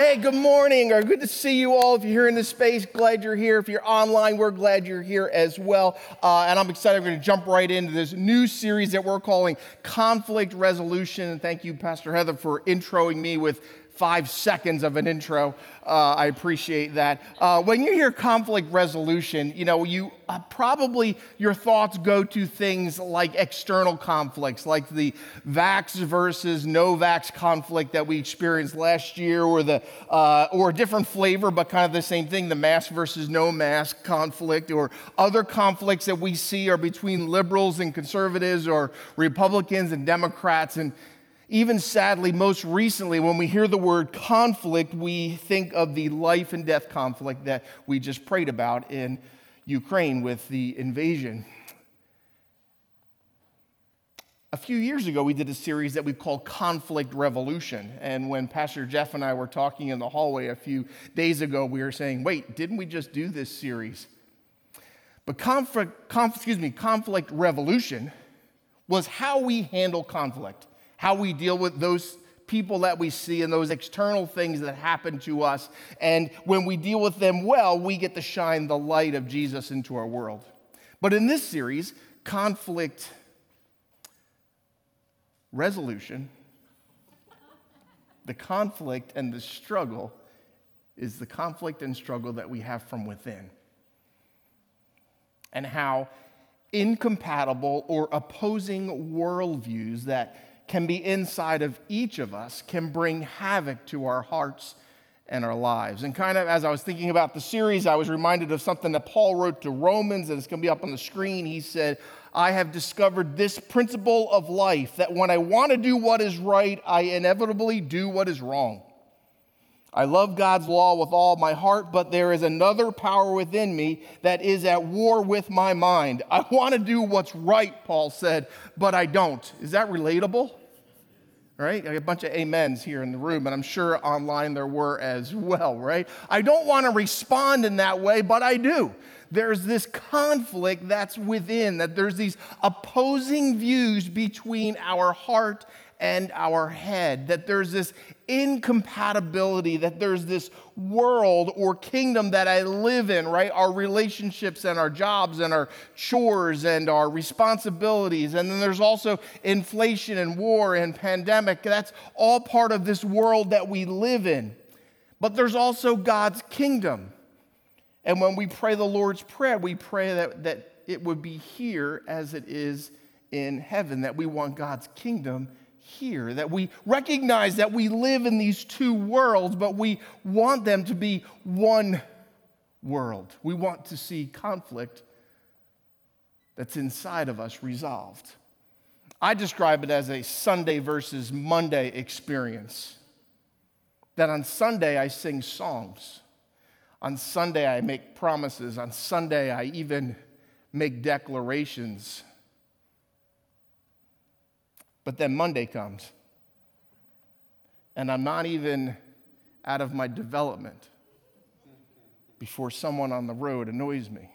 Hey, good morning, or good to see you all. If you're here in this space, glad you're here. If you're online, we're glad you're here as well. Uh, and I'm excited. We're going to jump right into this new series that we're calling Conflict Resolution. And thank you, Pastor Heather, for introing me with five seconds of an intro. Uh, I appreciate that. Uh, when you hear conflict resolution, you know, you uh, probably your thoughts go to things like external conflicts, like the vax versus no vax conflict that we experienced last year, or the uh, or a different flavor, but kind of the same thing, the mask versus no mask conflict, or other conflicts that we see are between liberals and conservatives, or Republicans and Democrats, and even sadly, most recently, when we hear the word conflict, we think of the life and death conflict that we just prayed about in Ukraine with the invasion. A few years ago, we did a series that we called Conflict Revolution. And when Pastor Jeff and I were talking in the hallway a few days ago, we were saying, wait, didn't we just do this series? But conflict, conf, excuse me, conflict revolution was how we handle conflict how we deal with those people that we see and those external things that happen to us. And when we deal with them well, we get to shine the light of Jesus into our world. But in this series, conflict resolution, the conflict and the struggle is the conflict and struggle that we have from within. And how incompatible or opposing worldviews that can be inside of each of us can bring havoc to our hearts and our lives. And kind of as I was thinking about the series, I was reminded of something that Paul wrote to Romans, and it's going to be up on the screen. He said, I have discovered this principle of life that when I want to do what is right, I inevitably do what is wrong. I love God's law with all my heart, but there is another power within me that is at war with my mind. I want to do what's right, Paul said, but I don't. Is that relatable? Right? I got a bunch of amens here in the room, and I'm sure online there were as well, right? I don't want to respond in that way, but I do. There's this conflict that's within, that there's these opposing views between our heart and our head, that there's this incompatibility, that there's this world or kingdom that I live in, right? Our relationships and our jobs and our chores and our responsibilities. And then there's also inflation and war and pandemic. That's all part of this world that we live in. But there's also God's kingdom. And when we pray the Lord's Prayer, we pray that, that it would be here as it is in heaven, that we want God's kingdom here, that we recognize that we live in these two worlds, but we want them to be one world. We want to see conflict that's inside of us resolved. I describe it as a Sunday versus Monday experience. That on Sunday I sing songs. On Sunday I make promises. On Sunday I even make declarations. But then Monday comes, and I'm not even out of my development before someone on the road annoys me.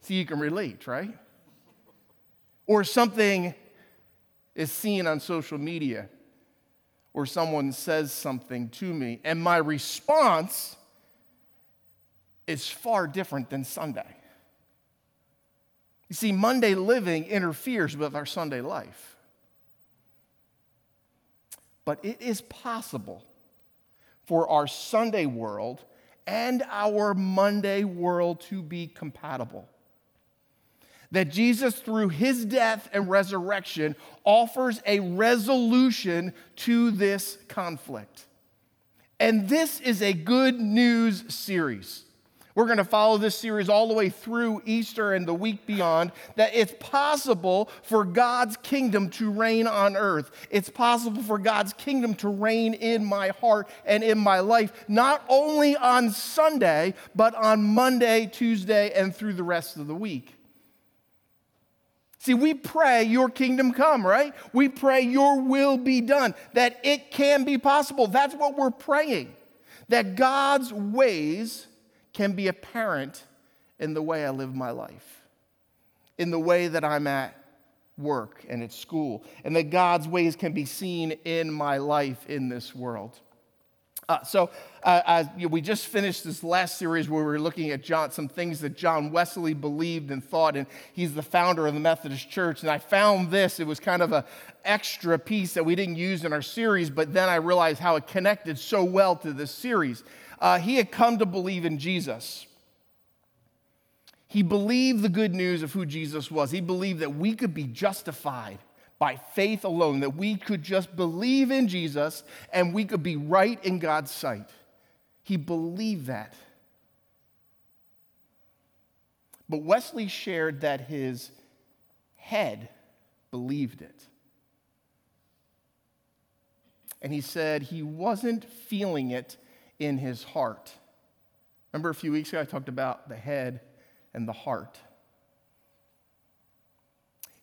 See, you can relate, right? Or something is seen on social media, or someone says something to me, and my response is far different than Sunday. You see, Monday living interferes with our Sunday life. But it is possible for our Sunday world and our Monday world to be compatible. That Jesus, through his death and resurrection, offers a resolution to this conflict. And this is a good news series. We're going to follow this series all the way through Easter and the week beyond. That it's possible for God's kingdom to reign on earth. It's possible for God's kingdom to reign in my heart and in my life, not only on Sunday, but on Monday, Tuesday, and through the rest of the week. See, we pray your kingdom come, right? We pray your will be done, that it can be possible. That's what we're praying. That God's ways can be apparent in the way I live my life, in the way that I'm at work and at school, and that God's ways can be seen in my life in this world. Uh, so uh, uh, we just finished this last series where we were looking at John, some things that John Wesley believed and thought, and he's the founder of the Methodist Church. And I found this; it was kind of an extra piece that we didn't use in our series, but then I realized how it connected so well to this series. Uh, he had come to believe in Jesus. He believed the good news of who Jesus was. He believed that we could be justified by faith alone, that we could just believe in Jesus and we could be right in God's sight. He believed that. But Wesley shared that his head believed it. And he said he wasn't feeling it in his heart. Remember a few weeks ago, I talked about the head and the heart.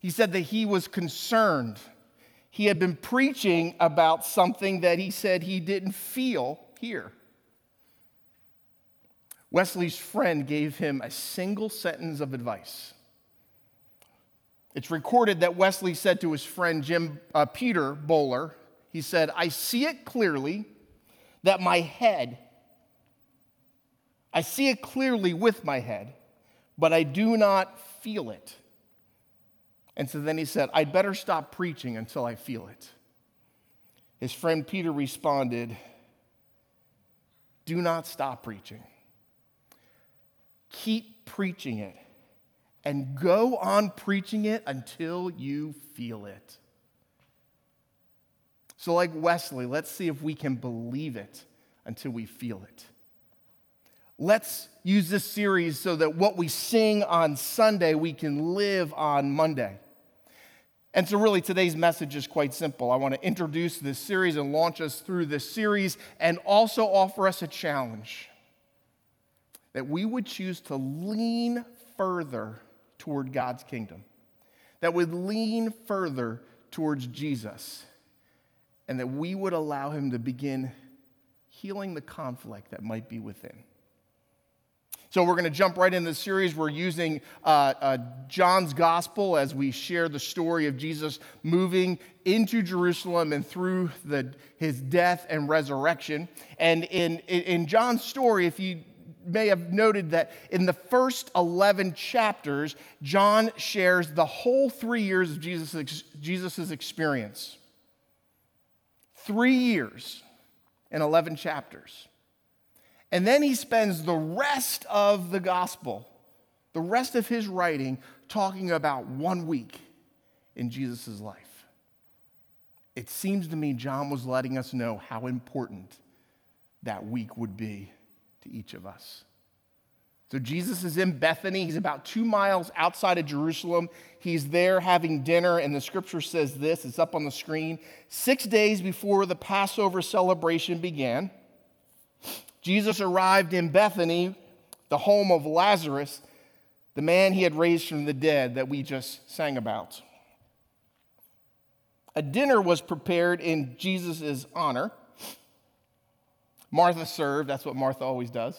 He said that he was concerned. He had been preaching about something that he said he didn't feel here. Wesley's friend gave him a single sentence of advice. It's recorded that Wesley said to his friend Jim uh, Peter Böhler, he said, I see it clearly that my head, I see it clearly with my head, but I do not feel it. And so then he said, I'd better stop preaching until I feel it. His friend Peter responded, Do not stop preaching. Keep preaching it and go on preaching it until you feel it. So, like Wesley, let's see if we can believe it until we feel it. Let's use this series so that what we sing on Sunday, we can live on Monday. And so, really, today's message is quite simple. I want to introduce this series and launch us through this series and also offer us a challenge that we would choose to lean further toward God's kingdom, that would lean further towards Jesus, and that we would allow Him to begin healing the conflict that might be within. So we're going to jump right into the series. We're using uh, uh, John's gospel as we share the story of Jesus moving into Jerusalem and through the, his death and resurrection. And in, in John's story, if you may have noted that in the first 11 chapters, John shares the whole three years of Jesus' Jesus's experience. Three years in 11 chapters. And then he spends the rest of the gospel, the rest of his writing, talking about one week in Jesus' life. It seems to me John was letting us know how important that week would be to each of us. So Jesus is in Bethany. He's about two miles outside of Jerusalem. He's there having dinner, and the scripture says this it's up on the screen. Six days before the Passover celebration began, Jesus arrived in Bethany, the home of Lazarus, the man he had raised from the dead that we just sang about. A dinner was prepared in Jesus' honor. Martha served, that's what Martha always does.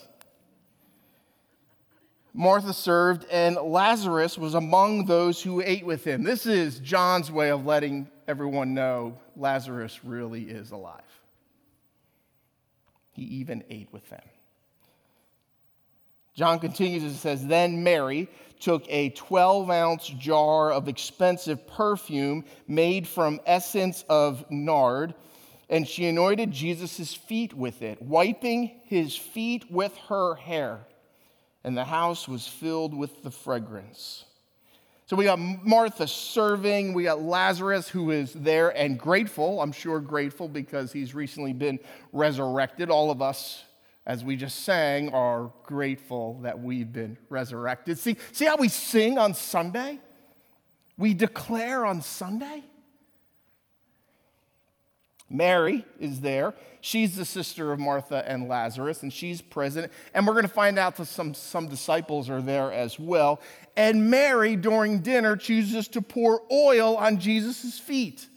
Martha served, and Lazarus was among those who ate with him. This is John's way of letting everyone know Lazarus really is alive. He even ate with them. John continues and says, Then Mary took a 12 ounce jar of expensive perfume made from essence of nard, and she anointed Jesus' feet with it, wiping his feet with her hair. And the house was filled with the fragrance. So we got Martha serving, we got Lazarus who is there and grateful, I'm sure grateful because he's recently been resurrected. All of us, as we just sang, are grateful that we've been resurrected. See, see how we sing on Sunday? We declare on Sunday. Mary is there. She's the sister of Martha and Lazarus, and she's present. And we're going to find out that some, some disciples are there as well. And Mary, during dinner, chooses to pour oil on Jesus' feet.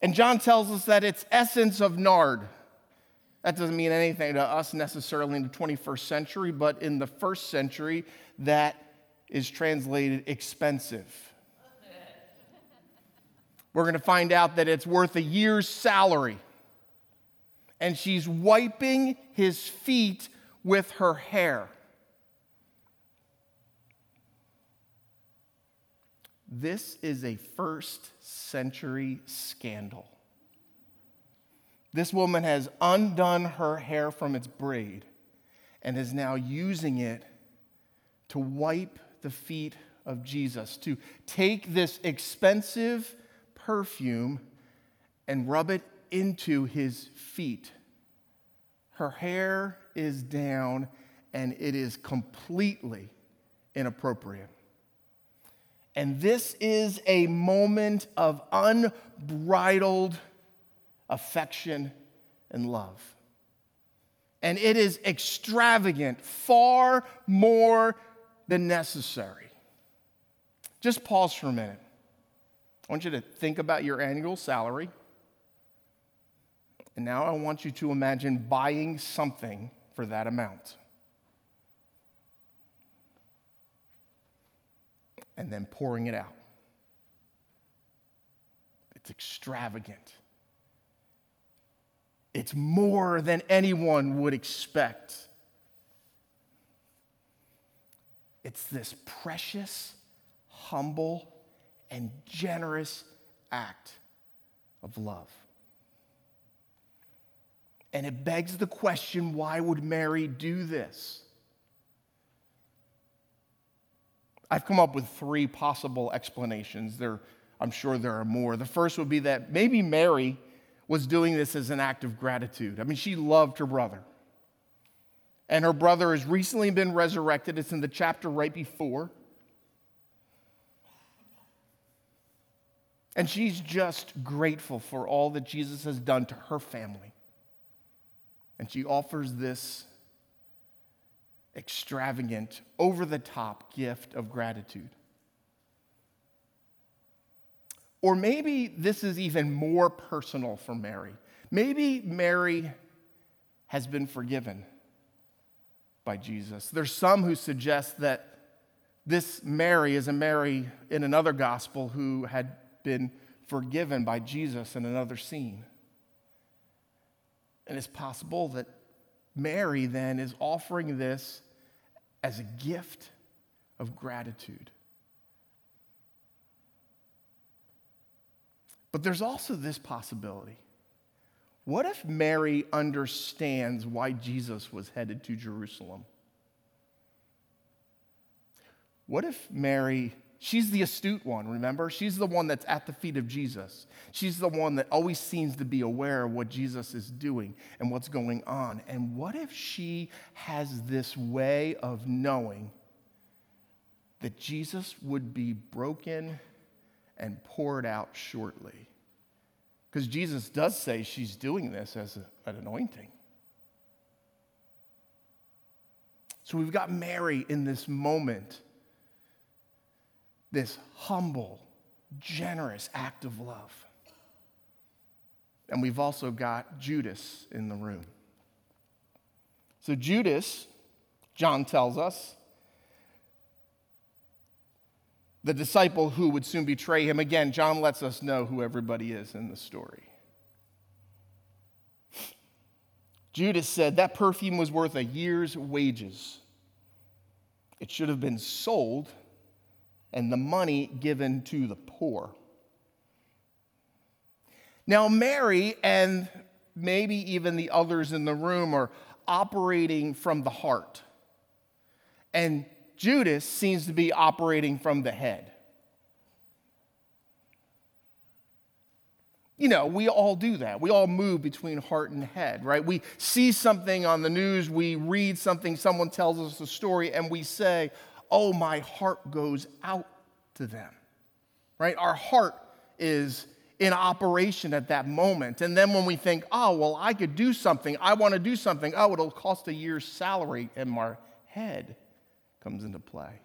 And John tells us that it's essence of nard. That doesn't mean anything to us necessarily in the 21st century, but in the first century, that is translated expensive. We're going to find out that it's worth a year's salary. and she's wiping his feet with her hair. This is a first century scandal. This woman has undone her hair from its braid and is now using it to wipe the feet of Jesus, to take this expensive perfume and rub it into his feet. Her hair is down and it is completely inappropriate. And this is a moment of unbridled affection and love. And it is extravagant, far more than necessary. Just pause for a minute. I want you to think about your annual salary. And now I want you to imagine buying something for that amount. And then pouring it out. It's extravagant. It's more than anyone would expect. It's this precious, humble, and generous act of love. And it begs the question why would Mary do this? I've come up with three possible explanations. There, I'm sure there are more. The first would be that maybe Mary was doing this as an act of gratitude. I mean, she loved her brother. And her brother has recently been resurrected. It's in the chapter right before. And she's just grateful for all that Jesus has done to her family. And she offers this extravagant, over the top gift of gratitude. Or maybe this is even more personal for Mary. Maybe Mary has been forgiven by Jesus. There's some who suggest that this Mary is a Mary in another gospel who had been forgiven by Jesus in another scene. And it's possible that Mary then is offering this as a gift of gratitude. But there's also this possibility. What if Mary understands why Jesus was headed to Jerusalem? What if Mary, she's the astute one, remember? She's the one that's at the feet of Jesus. She's the one that always seems to be aware of what Jesus is doing and what's going on. And what if she has this way of knowing that Jesus would be broken and poured out shortly. Because Jesus does say she's doing this as a, an anointing. So we've got Mary in this moment, this humble, generous act of love. And we've also got Judas in the room. So, Judas, John tells us, the disciple who would soon betray him. Again, John lets us know who everybody is in the story. Judas said that perfume was worth a year's wages. It should have been sold and the money given to the poor. Now, Mary and maybe even the others in the room are operating from the heart. And Judas seems to be operating from the head. You know, we all do that. We all move between heart and head, right? We see something on the news, we read something, someone tells us a story, and we say, Oh, my heart goes out to them, right? Our heart is in operation at that moment. And then when we think, Oh, well, I could do something, I want to do something, oh, it'll cost a year's salary and my head comes into play.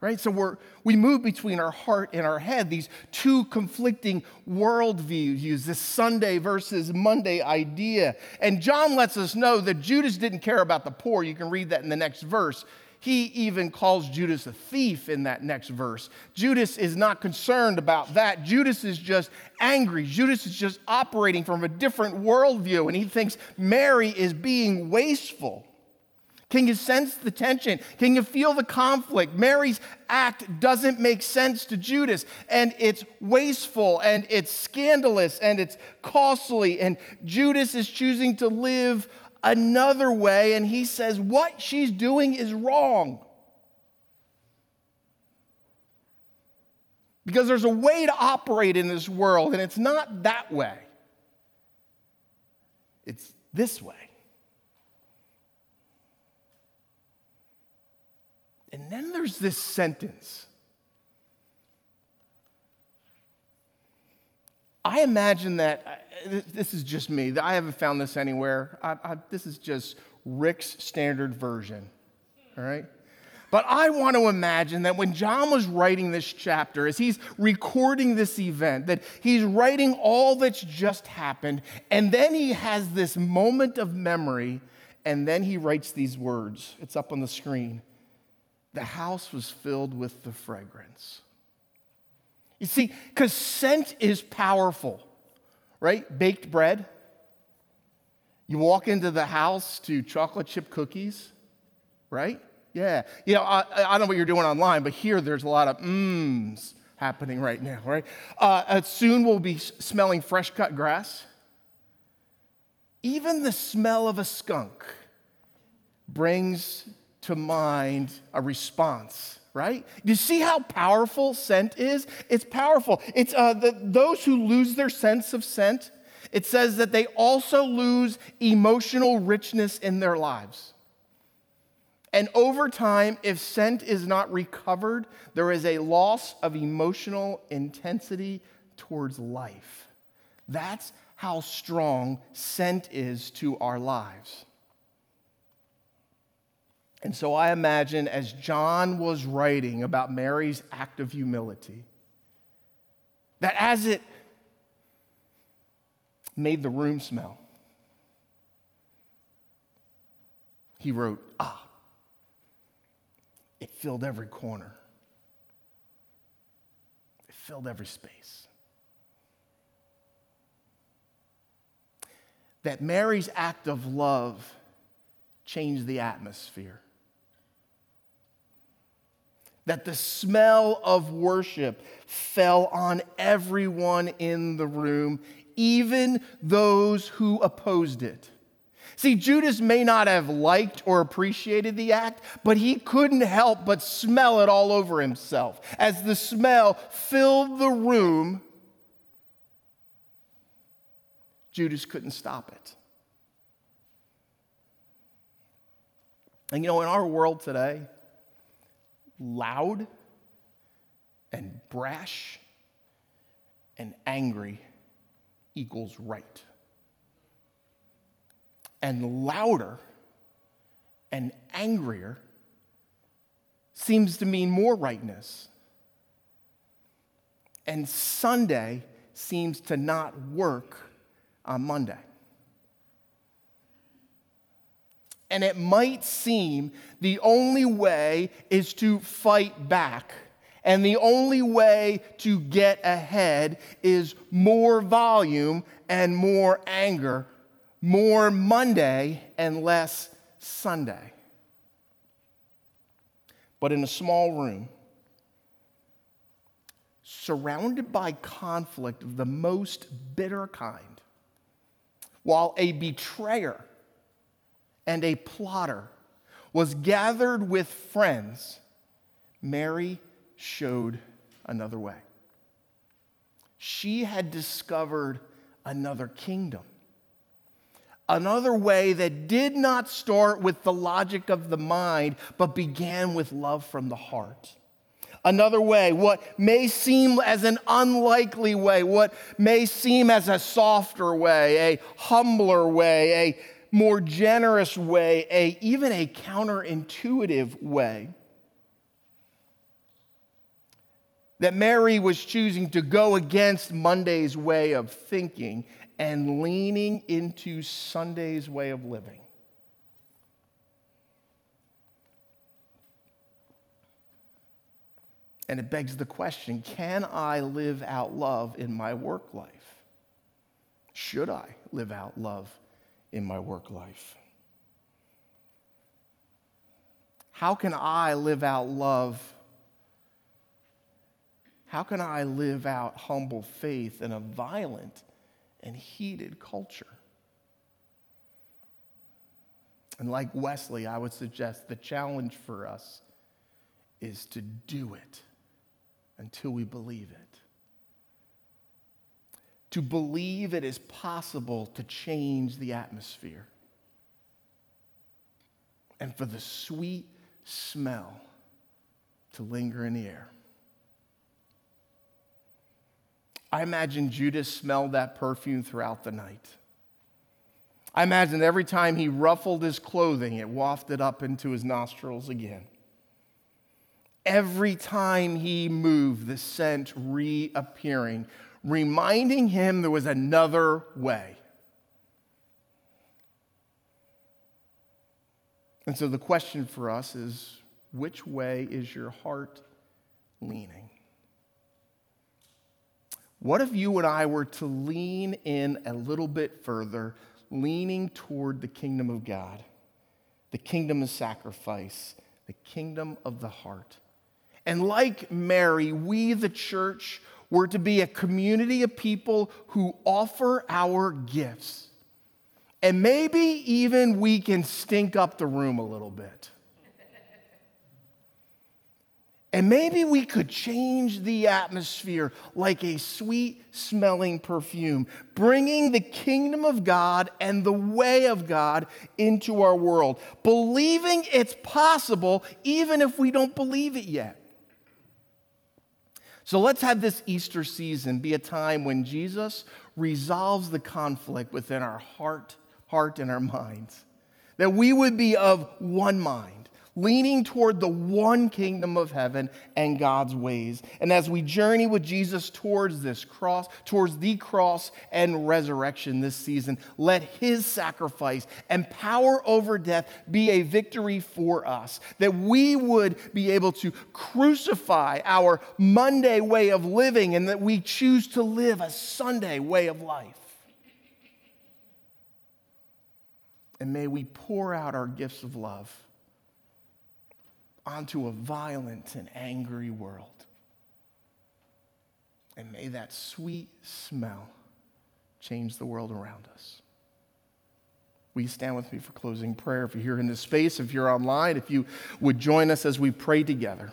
Right? So we're, we move between our heart and our head, these two conflicting worldviews, this Sunday versus Monday idea. And John lets us know that Judas didn't care about the poor. You can read that in the next verse. He even calls Judas a thief in that next verse. Judas is not concerned about that. Judas is just angry. Judas is just operating from a different worldview, and he thinks Mary is being wasteful. Can you sense the tension? Can you feel the conflict? Mary's act doesn't make sense to Judas, and it's wasteful, and it's scandalous, and it's costly, and Judas is choosing to live another way, and he says what she's doing is wrong. Because there's a way to operate in this world, and it's not that way, it's this way. And then there's this sentence. I imagine that uh, this is just me. I haven't found this anywhere. I, I, this is just Rick's standard version. All right? But I want to imagine that when John was writing this chapter, as he's recording this event, that he's writing all that's just happened, and then he has this moment of memory, and then he writes these words. It's up on the screen the house was filled with the fragrance. You see, because scent is powerful, right? Baked bread. You walk into the house to chocolate chip cookies, right? Yeah. You know, I, I don't know what you're doing online, but here there's a lot of mms happening right now, right? Uh, uh soon we'll be smelling fresh cut grass. Even the smell of a skunk brings to mind a response, right? You see how powerful scent is? It's powerful. It's uh, the, those who lose their sense of scent, it says that they also lose emotional richness in their lives. And over time, if scent is not recovered, there is a loss of emotional intensity towards life. That's how strong scent is to our lives. And so I imagine as John was writing about Mary's act of humility, that as it made the room smell, he wrote, Ah, it filled every corner, it filled every space. That Mary's act of love changed the atmosphere that the smell of worship fell on everyone in the room, even those who opposed it. See, Judas may not have liked or appreciated the act, but he couldn't help but smell it all over himself. As the smell filled the room, Judas couldn't stop it. And you know, in our world today, loud and brash and angry equals right. And louder and angrier seems to mean more rightness. And Sunday seems to not work on Monday. And it might seem the only way is to fight back. And the only way to get ahead is more volume and more anger, more Monday and less Sunday. But in a small room, surrounded by conflict of the most bitter kind, while a betrayer and a plotter was gathered with friends, Mary showed another way. She had discovered another kingdom, another way that did not start with the logic of the mind, but began with love from the heart. Another way, what may seem as an unlikely way, what may seem as a softer way, a humbler way, a more generous way, a, even a counterintuitive way. That Mary was choosing to go against Monday's way of thinking and leaning into Sunday's way of living. And it begs the question can I live out love in my work life? Should I live out love in my work life? How can I live out love? How can I live out humble faith in a violent and heated culture? And like Wesley, I would suggest the challenge for us is to do it until we believe it. To believe it is possible to change the atmosphere. And for the sweet smell to linger in the air. I imagine Judas smelled that perfume throughout the night. I imagine every time he ruffled his clothing, it wafted up into his nostrils again. Every time he moved, the scent reappearing, reminding him there was another way. And so the question for us is which way is your heart leaning? What if you and I were to lean in a little bit further, leaning toward the kingdom of God, the kingdom of sacrifice, the kingdom of the heart? And like Mary, we, the church, were to be a community of people who offer our gifts and maybe even we can stink up the room a little bit. And maybe we could change the atmosphere like a sweet smelling perfume, bringing the kingdom of God and the way of God into our world, believing it's possible even if we don't believe it yet. So let's have this Easter season be a time when Jesus resolves the conflict within our heart heart and our minds. That we would be of one mind, leaning toward the one kingdom of heaven and God's ways. And as we journey with Jesus towards this cross, towards the cross and resurrection this season, let his sacrifice and power over death be a victory for us. That we would be able to crucify our Monday way of living and that we choose to live a Sunday way of life. And may we pour out our gifts of love onto a violent and angry world. And may that sweet smell change the world around us. Will you stand with me for closing prayer? If you're here in this space, if you're online, if you would join us as we pray together.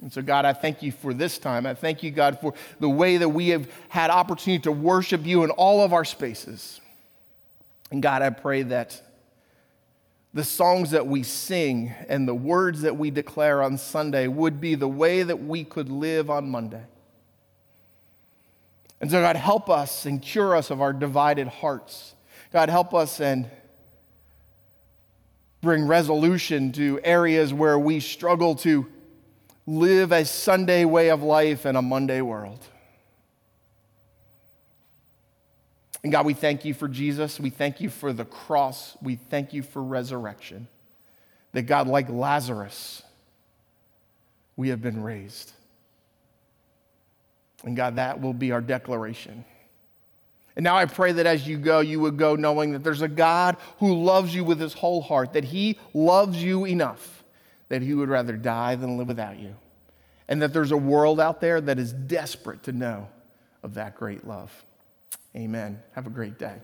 And so, God, I thank you for this time. I thank you, God, for the way that we have had opportunity to worship you in all of our spaces. And God, I pray that the songs that we sing and the words that we declare on Sunday would be the way that we could live on Monday. And so, God, help us and cure us of our divided hearts. God, help us and bring resolution to areas where we struggle to live a Sunday way of life in a Monday world. And God, we thank you for Jesus. We thank you for the cross. We thank you for resurrection. That God, like Lazarus, we have been raised. And God, that will be our declaration. And now I pray that as you go, you would go knowing that there's a God who loves you with his whole heart, that he loves you enough that he would rather die than live without you. And that there's a world out there that is desperate to know of that great love. Amen. Have a great day.